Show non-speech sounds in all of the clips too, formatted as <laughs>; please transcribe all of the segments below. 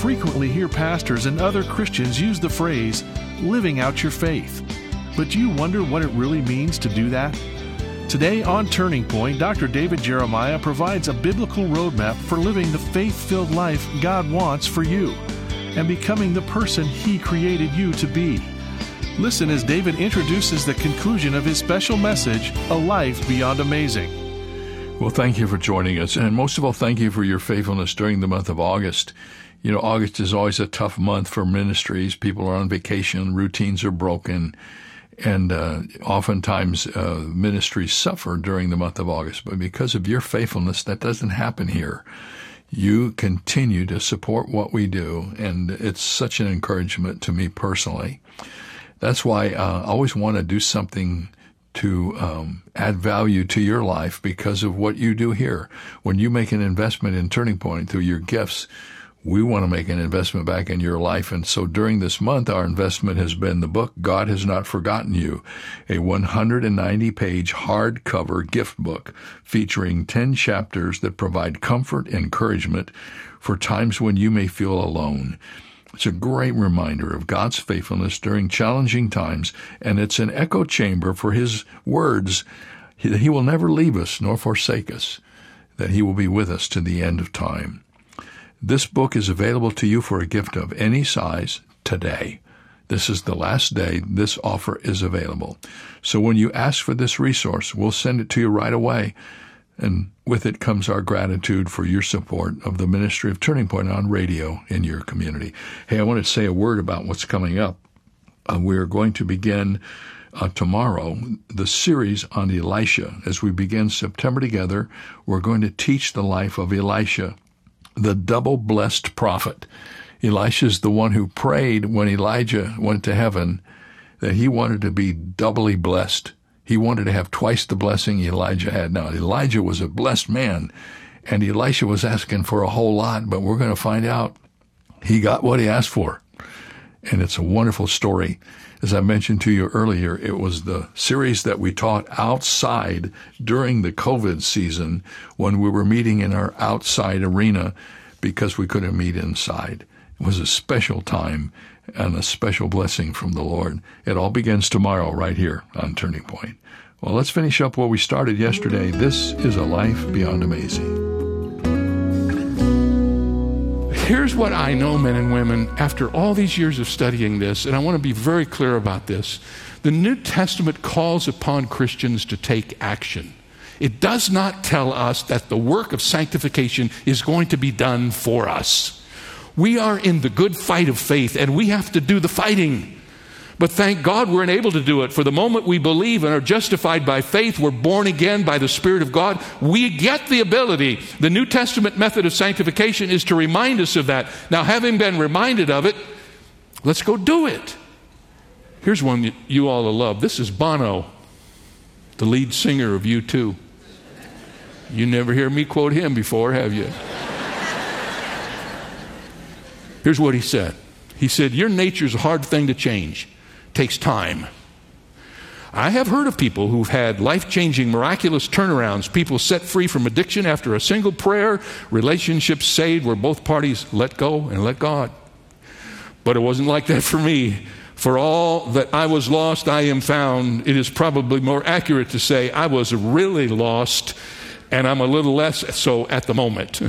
frequently hear pastors and other Christians use the phrase, living out your faith. But do you wonder what it really means to do that? Today on Turning Point, Dr. David Jeremiah provides a biblical roadmap for living the faith filled life God wants for you and becoming the person He created you to be. Listen as David introduces the conclusion of his special message, A Life Beyond Amazing. Well, thank you for joining us. And most of all, thank you for your faithfulness during the month of August. You know, August is always a tough month for ministries. People are on vacation, routines are broken, and uh, oftentimes uh, ministries suffer during the month of August. But because of your faithfulness, that doesn't happen here. You continue to support what we do, and it's such an encouragement to me personally. That's why uh, I always want to do something to um, add value to your life because of what you do here. When you make an investment in Turning Point through your gifts, we want to make an investment back in your life. And so during this month, our investment has been the book, God Has Not Forgotten You, a 190 page hardcover gift book featuring 10 chapters that provide comfort and encouragement for times when you may feel alone. It's a great reminder of God's faithfulness during challenging times, and it's an echo chamber for His words that He will never leave us nor forsake us, that He will be with us to the end of time. This book is available to you for a gift of any size today. This is the last day this offer is available. So when you ask for this resource, we'll send it to you right away. And with it comes our gratitude for your support of the ministry of Turning Point on radio in your community. Hey, I want to say a word about what's coming up. Uh, we're going to begin uh, tomorrow the series on Elisha. As we begin September together, we're going to teach the life of Elisha the double blessed prophet. Elisha is the one who prayed when Elijah went to heaven that he wanted to be doubly blessed. He wanted to have twice the blessing Elijah had. Now, Elijah was a blessed man, and Elisha was asking for a whole lot, but we're going to find out he got what he asked for. And it's a wonderful story. As I mentioned to you earlier, it was the series that we taught outside during the COVID season when we were meeting in our outside arena because we couldn't meet inside. It was a special time and a special blessing from the Lord. It all begins tomorrow right here on Turning Point. Well, let's finish up where we started yesterday. This is a life beyond amazing. Here's what I know, men and women, after all these years of studying this, and I want to be very clear about this. The New Testament calls upon Christians to take action. It does not tell us that the work of sanctification is going to be done for us. We are in the good fight of faith, and we have to do the fighting. But thank God we're enabled to do it. For the moment we believe and are justified by faith, we're born again by the Spirit of God, we get the ability. The New Testament method of sanctification is to remind us of that. Now, having been reminded of it, let's go do it. Here's one you all will love. This is Bono, the lead singer of U2. You never hear me quote him before, have you? Here's what he said. He said, Your nature's a hard thing to change takes time. I have heard of people who've had life changing, miraculous turnarounds, people set free from addiction after a single prayer, relationships saved where both parties let go and let God. But it wasn't like that for me. For all that I was lost, I am found. It is probably more accurate to say I was really lost, and I'm a little less so at the moment.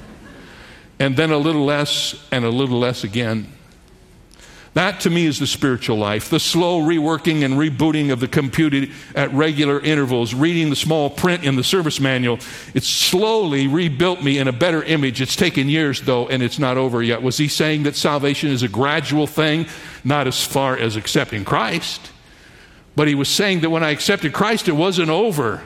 <laughs> and then a little less, and a little less again. That to me is the spiritual life, the slow reworking and rebooting of the computer at regular intervals, reading the small print in the service manual. It slowly rebuilt me in a better image. It's taken years though, and it's not over yet. Was he saying that salvation is a gradual thing, not as far as accepting Christ? But he was saying that when I accepted Christ, it wasn't over.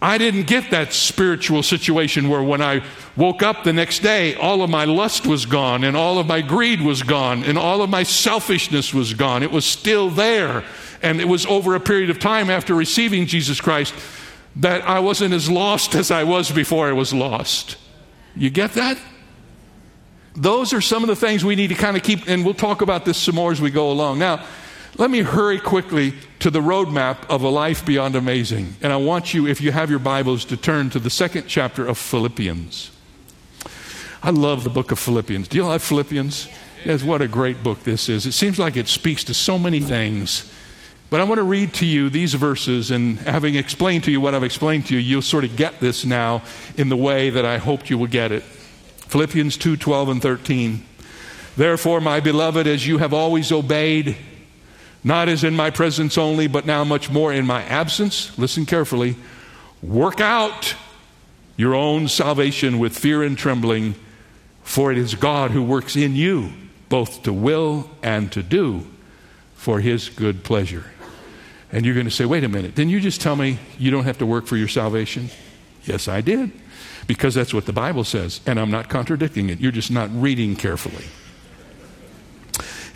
I didn't get that spiritual situation where when I woke up the next day, all of my lust was gone, and all of my greed was gone, and all of my selfishness was gone. It was still there. And it was over a period of time after receiving Jesus Christ that I wasn't as lost as I was before I was lost. You get that? Those are some of the things we need to kind of keep, and we'll talk about this some more as we go along. Now, let me hurry quickly to the roadmap of a life beyond amazing. And I want you, if you have your Bibles, to turn to the second chapter of Philippians. I love the book of Philippians. Do you like Philippians? Yes, what a great book this is. It seems like it speaks to so many things. But I want to read to you these verses, and having explained to you what I've explained to you, you'll sort of get this now in the way that I hoped you would get it. Philippians 2 12 and 13. Therefore, my beloved, as you have always obeyed, not as in my presence only, but now much more in my absence. Listen carefully. Work out your own salvation with fear and trembling, for it is God who works in you, both to will and to do for his good pleasure. And you're going to say, wait a minute, didn't you just tell me you don't have to work for your salvation? Yes, I did. Because that's what the Bible says, and I'm not contradicting it. You're just not reading carefully.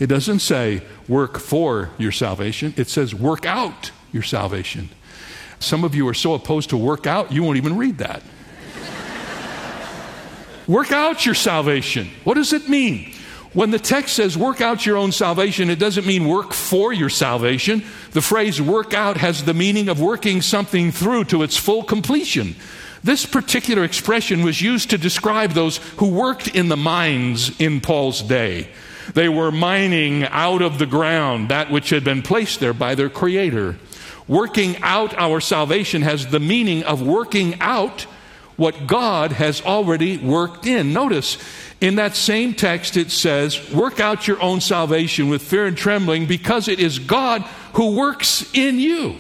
It doesn't say work for your salvation, it says work out your salvation. Some of you are so opposed to work out, you won't even read that. <laughs> work out your salvation. What does it mean? When the text says work out your own salvation, it doesn't mean work for your salvation. The phrase work out has the meaning of working something through to its full completion. This particular expression was used to describe those who worked in the mines in Paul's day. They were mining out of the ground that which had been placed there by their Creator. Working out our salvation has the meaning of working out what God has already worked in. Notice in that same text it says, Work out your own salvation with fear and trembling because it is God who works in you.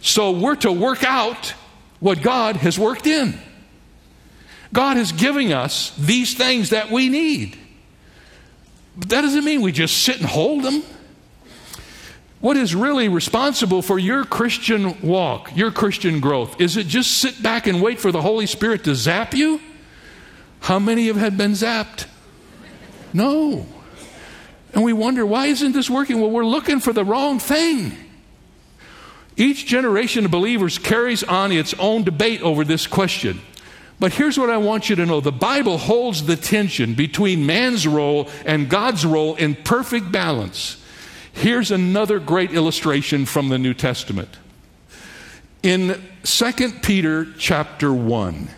So we're to work out what God has worked in. God is giving us these things that we need. But that doesn't mean we just sit and hold them. What is really responsible for your Christian walk, your Christian growth? Is it just sit back and wait for the Holy Spirit to zap you? How many have been zapped? No. And we wonder, why isn't this working? Well, we're looking for the wrong thing. Each generation of believers carries on its own debate over this question. But here's what I want you to know the Bible holds the tension between man's role and God's role in perfect balance. Here's another great illustration from the New Testament. In 2 Peter chapter 1,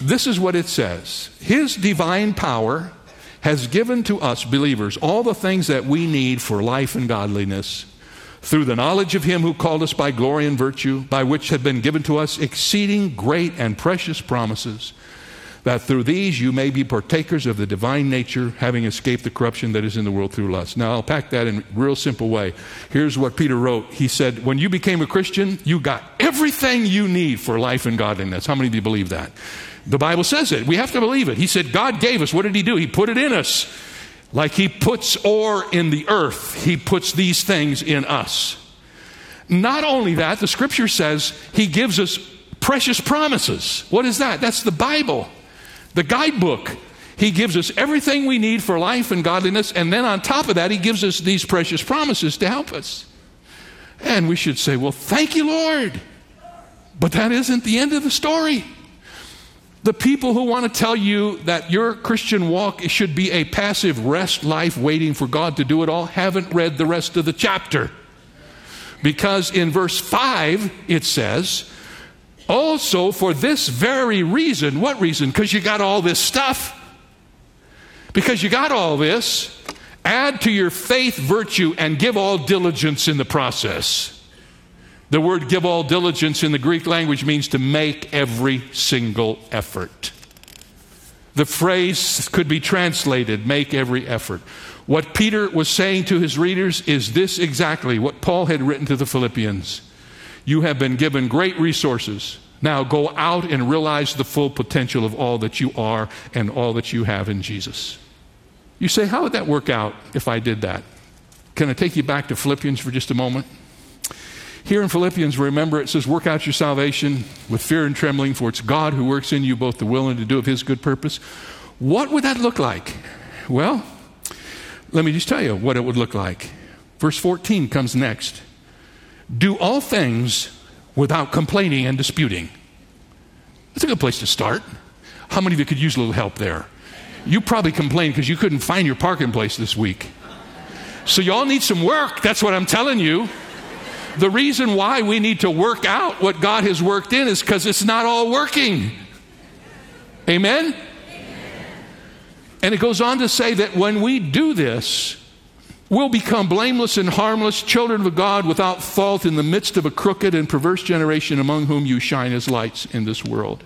this is what it says His divine power has given to us believers all the things that we need for life and godliness through the knowledge of him who called us by glory and virtue, by which have been given to us exceeding great and precious promises, that through these you may be partakers of the divine nature, having escaped the corruption that is in the world through lust. Now, I'll pack that in a real simple way. Here's what Peter wrote. He said, When you became a Christian, you got everything you need for life and godliness. How many of you believe that? The Bible says it. We have to believe it. He said, God gave us. What did He do? He put it in us. Like he puts ore in the earth, he puts these things in us. Not only that, the scripture says he gives us precious promises. What is that? That's the Bible, the guidebook. He gives us everything we need for life and godliness, and then on top of that, he gives us these precious promises to help us. And we should say, Well, thank you, Lord. But that isn't the end of the story. The people who want to tell you that your Christian walk should be a passive rest life waiting for God to do it all haven't read the rest of the chapter. Because in verse 5 it says, also for this very reason, what reason? Because you got all this stuff. Because you got all this, add to your faith virtue and give all diligence in the process. The word give all diligence in the Greek language means to make every single effort. The phrase could be translated make every effort. What Peter was saying to his readers is this exactly what Paul had written to the Philippians. You have been given great resources. Now go out and realize the full potential of all that you are and all that you have in Jesus. You say, How would that work out if I did that? Can I take you back to Philippians for just a moment? Here in Philippians, remember it says, Work out your salvation with fear and trembling, for it's God who works in you both the will and to do of his good purpose. What would that look like? Well, let me just tell you what it would look like. Verse 14 comes next. Do all things without complaining and disputing. That's a good place to start. How many of you could use a little help there? You probably complained because you couldn't find your parking place this week. So, y'all need some work. That's what I'm telling you. The reason why we need to work out what God has worked in is because it's not all working. Amen? And it goes on to say that when we do this, we'll become blameless and harmless, children of God without fault in the midst of a crooked and perverse generation among whom you shine as lights in this world.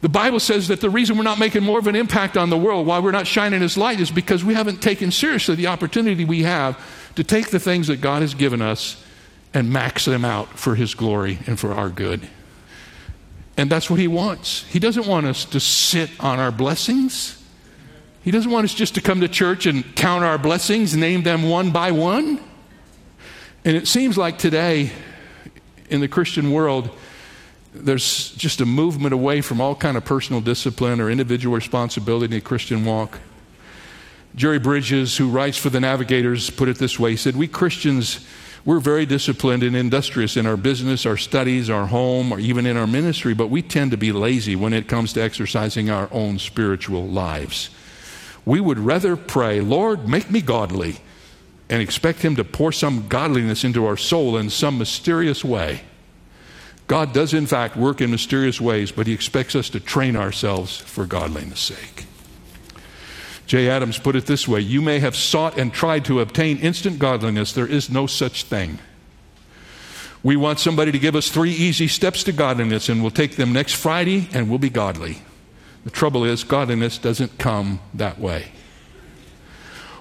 The Bible says that the reason we're not making more of an impact on the world, why we're not shining as light, is because we haven't taken seriously the opportunity we have to take the things that God has given us and max them out for His glory and for our good. And that's what He wants. He doesn't want us to sit on our blessings. He doesn't want us just to come to church and count our blessings, name them one by one. And it seems like today in the Christian world, there's just a movement away from all kind of personal discipline or individual responsibility in the Christian walk. Jerry Bridges, who writes for the Navigators, put it this way. He said, We Christians, we're very disciplined and industrious in our business, our studies, our home, or even in our ministry, but we tend to be lazy when it comes to exercising our own spiritual lives. We would rather pray, Lord, make me godly, and expect Him to pour some godliness into our soul in some mysterious way God does, in fact, work in mysterious ways, but He expects us to train ourselves for godliness' sake. Jay Adams put it this way You may have sought and tried to obtain instant godliness, there is no such thing. We want somebody to give us three easy steps to godliness, and we'll take them next Friday and we'll be godly. The trouble is, godliness doesn't come that way.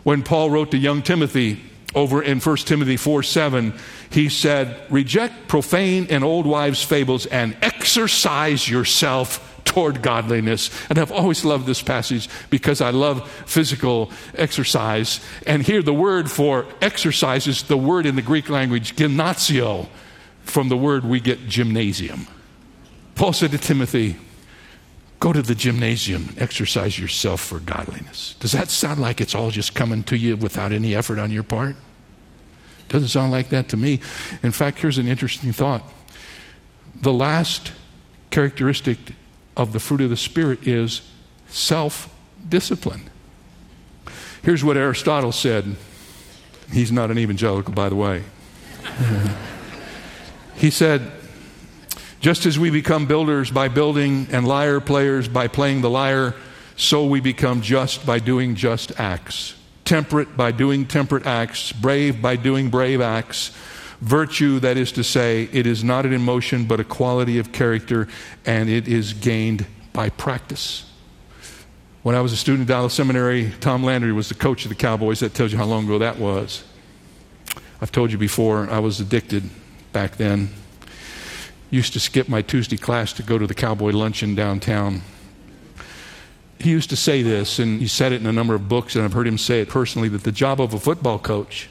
When Paul wrote to young Timothy, over in 1 Timothy 4 7, he said, Reject profane and old wives' fables and exercise yourself toward godliness. And I've always loved this passage because I love physical exercise. And here, the word for exercise is the word in the Greek language, gymnasio, from the word we get gymnasium. Paul said to Timothy, Go to the gymnasium, exercise yourself for godliness. Does that sound like it's all just coming to you without any effort on your part? Doesn't sound like that to me. In fact, here's an interesting thought. The last characteristic of the fruit of the Spirit is self discipline. Here's what Aristotle said. He's not an evangelical, by the way. <laughs> he said, just as we become builders by building and lyre players by playing the lyre, so we become just by doing just acts. Temperate by doing temperate acts, brave by doing brave acts. Virtue, that is to say, it is not an emotion but a quality of character, and it is gained by practice. When I was a student at Dallas Seminary, Tom Landry was the coach of the Cowboys. That tells you how long ago that was. I've told you before, I was addicted back then used to skip my Tuesday class to go to the cowboy luncheon downtown. He used to say this, and he said it in a number of books, and I've heard him say it personally that the job of a football coach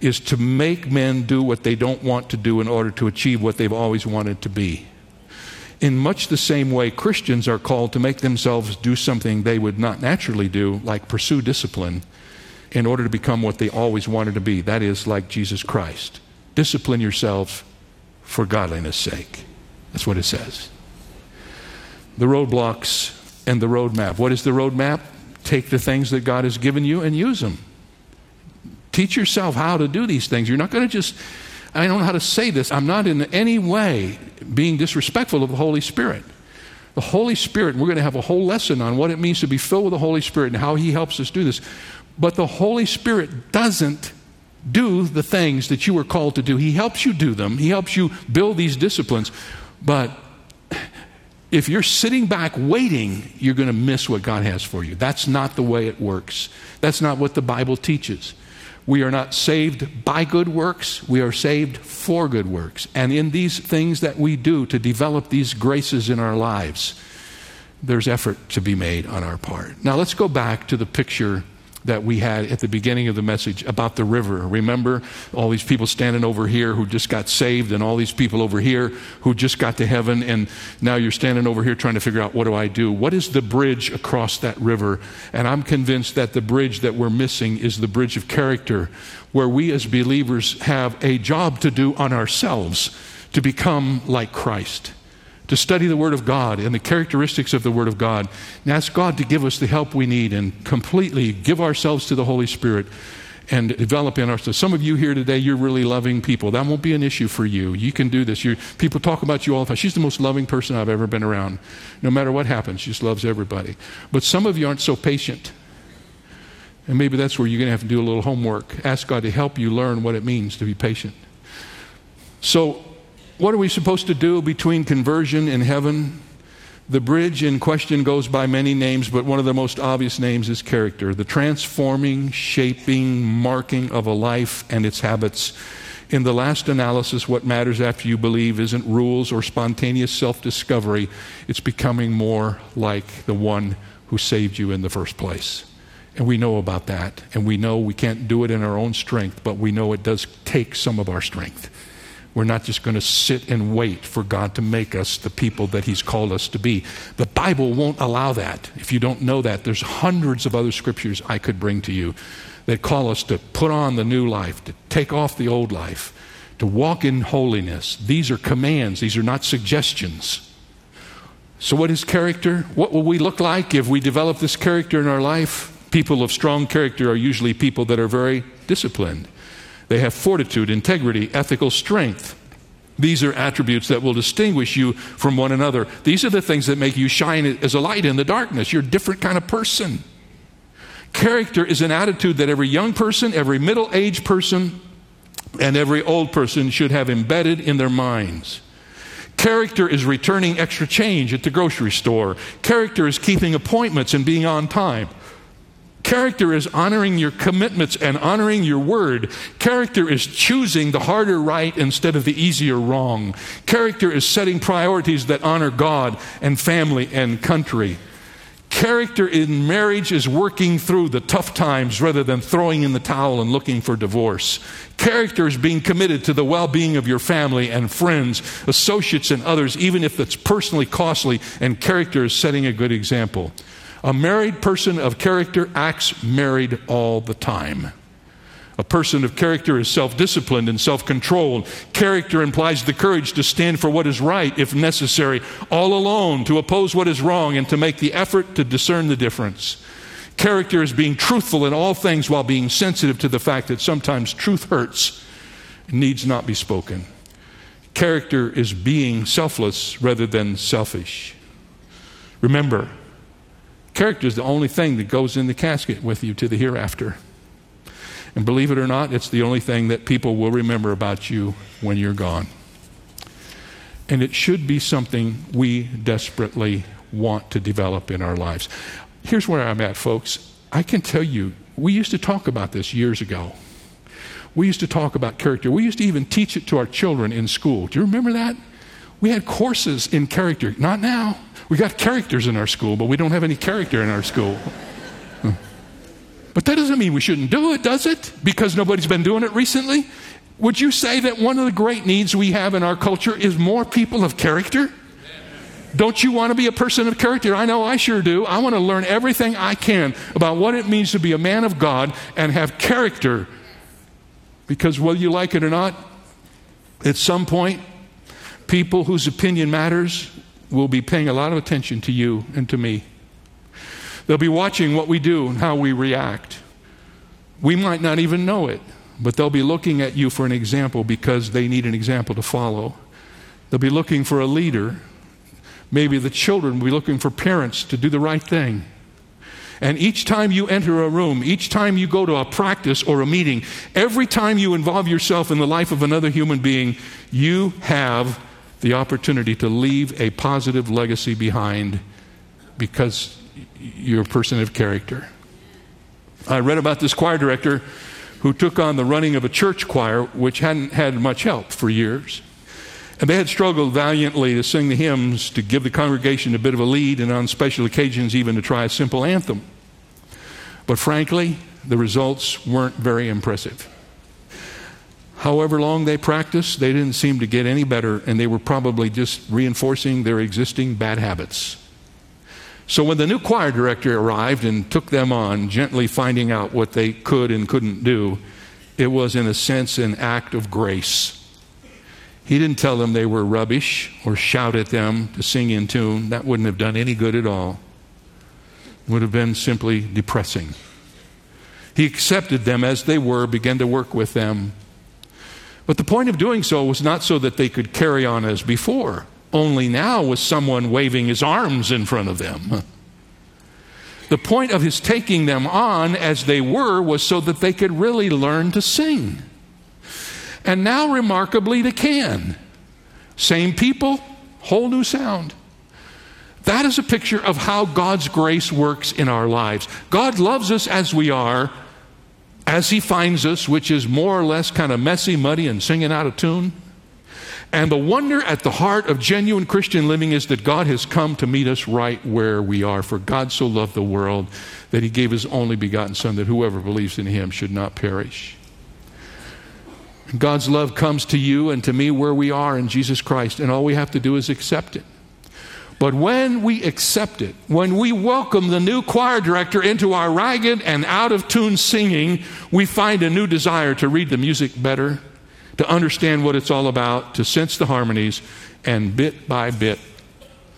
is to make men do what they don't want to do in order to achieve what they've always wanted to be. In much the same way, Christians are called to make themselves do something they would not naturally do, like pursue discipline, in order to become what they always wanted to be. That is, like Jesus Christ. Discipline yourselves for godliness' sake. That's what it says. The roadblocks and the roadmap. What is the roadmap? Take the things that God has given you and use them. Teach yourself how to do these things. You're not going to just, I don't know how to say this. I'm not in any way being disrespectful of the Holy Spirit. The Holy Spirit, we're going to have a whole lesson on what it means to be filled with the Holy Spirit and how He helps us do this. But the Holy Spirit doesn't do the things that you were called to do. He helps you do them, He helps you build these disciplines. But if you're sitting back waiting, you're going to miss what God has for you. That's not the way it works. That's not what the Bible teaches. We are not saved by good works, we are saved for good works. And in these things that we do to develop these graces in our lives, there's effort to be made on our part. Now let's go back to the picture that we had at the beginning of the message about the river. Remember all these people standing over here who just got saved, and all these people over here who just got to heaven, and now you're standing over here trying to figure out what do I do? What is the bridge across that river? And I'm convinced that the bridge that we're missing is the bridge of character, where we as believers have a job to do on ourselves to become like Christ to study the Word of God and the characteristics of the Word of God, and ask God to give us the help we need and completely give ourselves to the Holy Spirit and develop in ourselves. Some of you here today, you're really loving people. That won't be an issue for you. You can do this. You're, people talk about you all the time. She's the most loving person I've ever been around. No matter what happens, she just loves everybody. But some of you aren't so patient. And maybe that's where you're going to have to do a little homework. Ask God to help you learn what it means to be patient. So, what are we supposed to do between conversion and heaven? The bridge in question goes by many names, but one of the most obvious names is character the transforming, shaping, marking of a life and its habits. In the last analysis, what matters after you believe isn't rules or spontaneous self discovery, it's becoming more like the one who saved you in the first place. And we know about that. And we know we can't do it in our own strength, but we know it does take some of our strength. We're not just going to sit and wait for God to make us the people that He's called us to be. The Bible won't allow that. If you don't know that, there's hundreds of other scriptures I could bring to you that call us to put on the new life, to take off the old life, to walk in holiness. These are commands, these are not suggestions. So, what is character? What will we look like if we develop this character in our life? People of strong character are usually people that are very disciplined. They have fortitude, integrity, ethical strength. These are attributes that will distinguish you from one another. These are the things that make you shine as a light in the darkness. You're a different kind of person. Character is an attitude that every young person, every middle aged person, and every old person should have embedded in their minds. Character is returning extra change at the grocery store. Character is keeping appointments and being on time. Character is honoring your commitments and honoring your word. Character is choosing the harder right instead of the easier wrong. Character is setting priorities that honor God and family and country. Character in marriage is working through the tough times rather than throwing in the towel and looking for divorce. Character is being committed to the well being of your family and friends, associates, and others, even if it's personally costly, and character is setting a good example. A married person of character acts married all the time. A person of character is self disciplined and self controlled. Character implies the courage to stand for what is right if necessary, all alone, to oppose what is wrong, and to make the effort to discern the difference. Character is being truthful in all things while being sensitive to the fact that sometimes truth hurts and needs not be spoken. Character is being selfless rather than selfish. Remember, Character is the only thing that goes in the casket with you to the hereafter. And believe it or not, it's the only thing that people will remember about you when you're gone. And it should be something we desperately want to develop in our lives. Here's where I'm at, folks. I can tell you, we used to talk about this years ago. We used to talk about character. We used to even teach it to our children in school. Do you remember that? We had courses in character. Not now. We got characters in our school, but we don't have any character in our school. But that doesn't mean we shouldn't do it, does it? Because nobody's been doing it recently? Would you say that one of the great needs we have in our culture is more people of character? Don't you want to be a person of character? I know I sure do. I want to learn everything I can about what it means to be a man of God and have character. Because whether you like it or not, at some point, people whose opinion matters will be paying a lot of attention to you and to me. They'll be watching what we do and how we react. We might not even know it, but they'll be looking at you for an example because they need an example to follow. They'll be looking for a leader. Maybe the children will be looking for parents to do the right thing. And each time you enter a room, each time you go to a practice or a meeting, every time you involve yourself in the life of another human being, you have the opportunity to leave a positive legacy behind because you're a person of character. I read about this choir director who took on the running of a church choir which hadn't had much help for years. And they had struggled valiantly to sing the hymns, to give the congregation a bit of a lead, and on special occasions, even to try a simple anthem. But frankly, the results weren't very impressive. However long they practiced, they didn't seem to get any better, and they were probably just reinforcing their existing bad habits. So when the new choir director arrived and took them on, gently finding out what they could and couldn't do, it was, in a sense, an act of grace. He didn't tell them they were rubbish or shout at them to sing in tune. That wouldn't have done any good at all. It would have been simply depressing. He accepted them as they were, began to work with them. But the point of doing so was not so that they could carry on as before, only now with someone waving his arms in front of them. The point of his taking them on as they were was so that they could really learn to sing. And now, remarkably, they can. Same people, whole new sound. That is a picture of how God's grace works in our lives. God loves us as we are, as He finds us, which is more or less kind of messy, muddy, and singing out of tune. And the wonder at the heart of genuine Christian living is that God has come to meet us right where we are. For God so loved the world that He gave His only begotten Son, that whoever believes in Him should not perish. God's love comes to you and to me where we are in Jesus Christ, and all we have to do is accept it. But when we accept it, when we welcome the new choir director into our ragged and out of tune singing, we find a new desire to read the music better, to understand what it's all about, to sense the harmonies, and bit by bit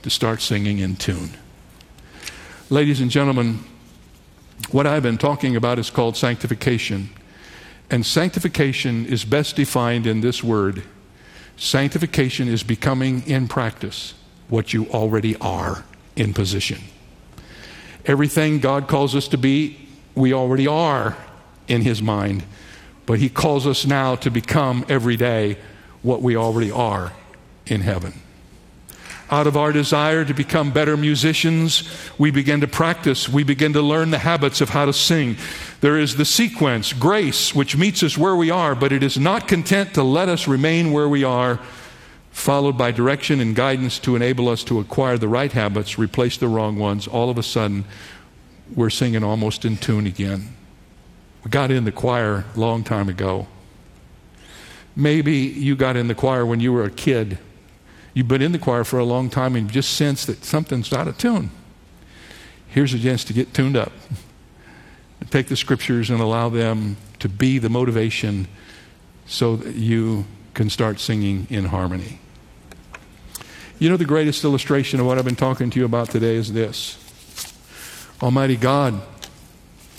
to start singing in tune. Ladies and gentlemen, what I've been talking about is called sanctification. And sanctification is best defined in this word sanctification is becoming in practice what you already are in position. Everything God calls us to be, we already are in His mind. But He calls us now to become every day what we already are in heaven. Out of our desire to become better musicians, we begin to practice. We begin to learn the habits of how to sing. There is the sequence, grace, which meets us where we are, but it is not content to let us remain where we are, followed by direction and guidance to enable us to acquire the right habits, replace the wrong ones. All of a sudden, we're singing almost in tune again. We got in the choir a long time ago. Maybe you got in the choir when you were a kid You've been in the choir for a long time and you just sense that something's out of tune. Here's a chance to get tuned up. Take the scriptures and allow them to be the motivation so that you can start singing in harmony. You know, the greatest illustration of what I've been talking to you about today is this Almighty God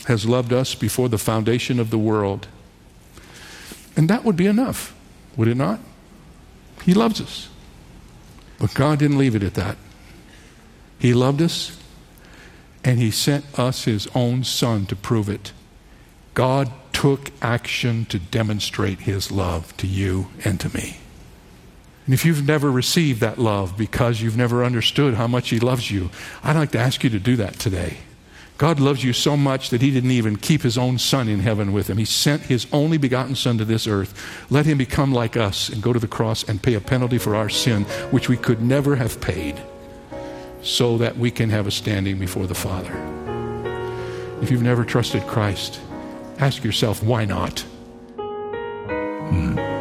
has loved us before the foundation of the world. And that would be enough, would it not? He loves us. But God didn't leave it at that. He loved us, and He sent us His own Son to prove it. God took action to demonstrate His love to you and to me. And if you've never received that love because you've never understood how much He loves you, I'd like to ask you to do that today. God loves you so much that he didn't even keep his own son in heaven with him. He sent his only begotten son to this earth. Let him become like us and go to the cross and pay a penalty for our sin, which we could never have paid, so that we can have a standing before the Father. If you've never trusted Christ, ask yourself, why not? Hmm.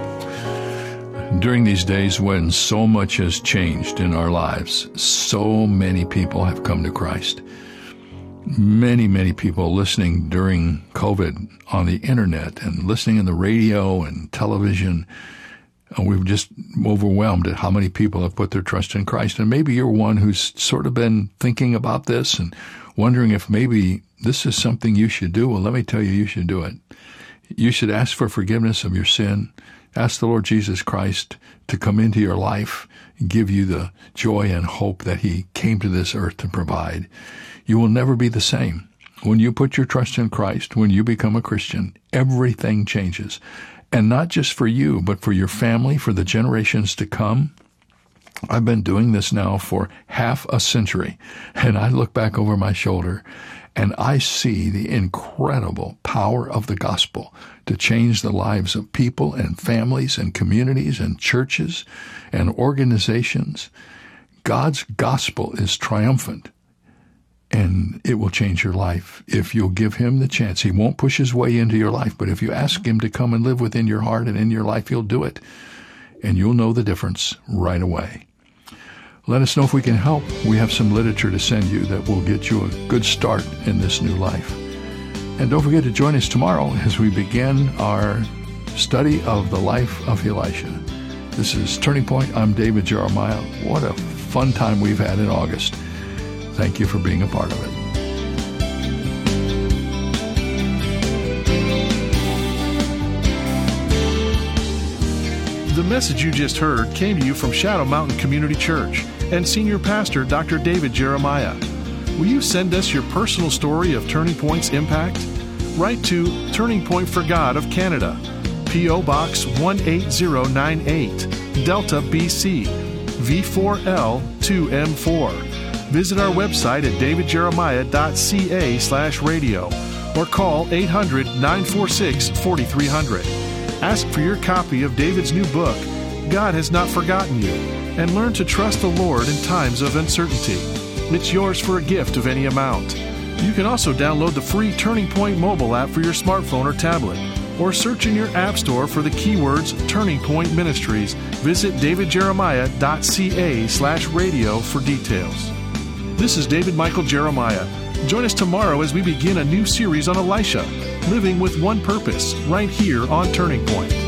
During these days when so much has changed in our lives, so many people have come to Christ many, many people listening during COVID on the internet and listening in the radio and television. We've just overwhelmed at how many people have put their trust in Christ. And maybe you're one who's sort of been thinking about this and wondering if maybe this is something you should do. Well, let me tell you, you should do it. You should ask for forgiveness of your sin. Ask the Lord Jesus Christ to come into your life and give you the joy and hope that He came to this earth to provide you will never be the same. When you put your trust in Christ, when you become a Christian, everything changes. And not just for you, but for your family, for the generations to come. I've been doing this now for half a century, and I look back over my shoulder and I see the incredible power of the gospel to change the lives of people and families and communities and churches and organizations. God's gospel is triumphant and it will change your life if you'll give him the chance. He won't push his way into your life, but if you ask him to come and live within your heart and in your life, he'll do it. And you'll know the difference right away. Let us know if we can help. We have some literature to send you that will get you a good start in this new life. And don't forget to join us tomorrow as we begin our study of the life of Elisha. This is Turning Point. I'm David Jeremiah. What a fun time we've had in August. Thank you for being a part of it. The message you just heard came to you from Shadow Mountain Community Church and Senior Pastor Dr. David Jeremiah. Will you send us your personal story of Turning Point's impact? Write to Turning Point for God of Canada, P.O. Box 18098, Delta, BC, V4L 2M4. Visit our website at davidjeremiah.ca slash radio or call 800 946 4300. Ask for your copy of David's new book, God Has Not Forgotten You, and learn to trust the Lord in times of uncertainty. It's yours for a gift of any amount. You can also download the free Turning Point mobile app for your smartphone or tablet, or search in your app store for the keywords Turning Point Ministries. Visit davidjeremiah.ca slash radio for details. This is David Michael Jeremiah. Join us tomorrow as we begin a new series on Elisha, living with one purpose, right here on Turning Point.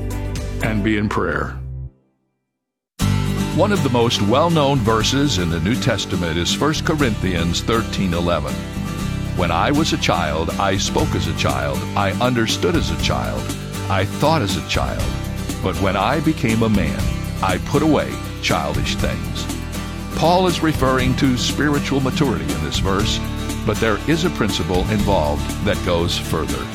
and be in prayer. One of the most well-known verses in the New Testament is 1 Corinthians 13:11. When I was a child, I spoke as a child, I understood as a child, I thought as a child. But when I became a man, I put away childish things. Paul is referring to spiritual maturity in this verse, but there is a principle involved that goes further.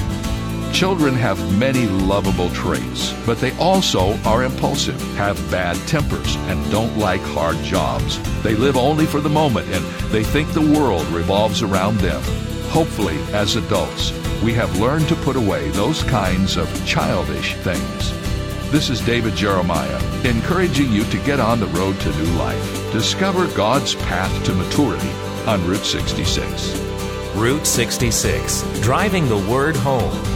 Children have many lovable traits, but they also are impulsive, have bad tempers, and don't like hard jobs. They live only for the moment and they think the world revolves around them. Hopefully, as adults, we have learned to put away those kinds of childish things. This is David Jeremiah, encouraging you to get on the road to new life. Discover God's path to maturity on Route 66. Route 66, driving the word home.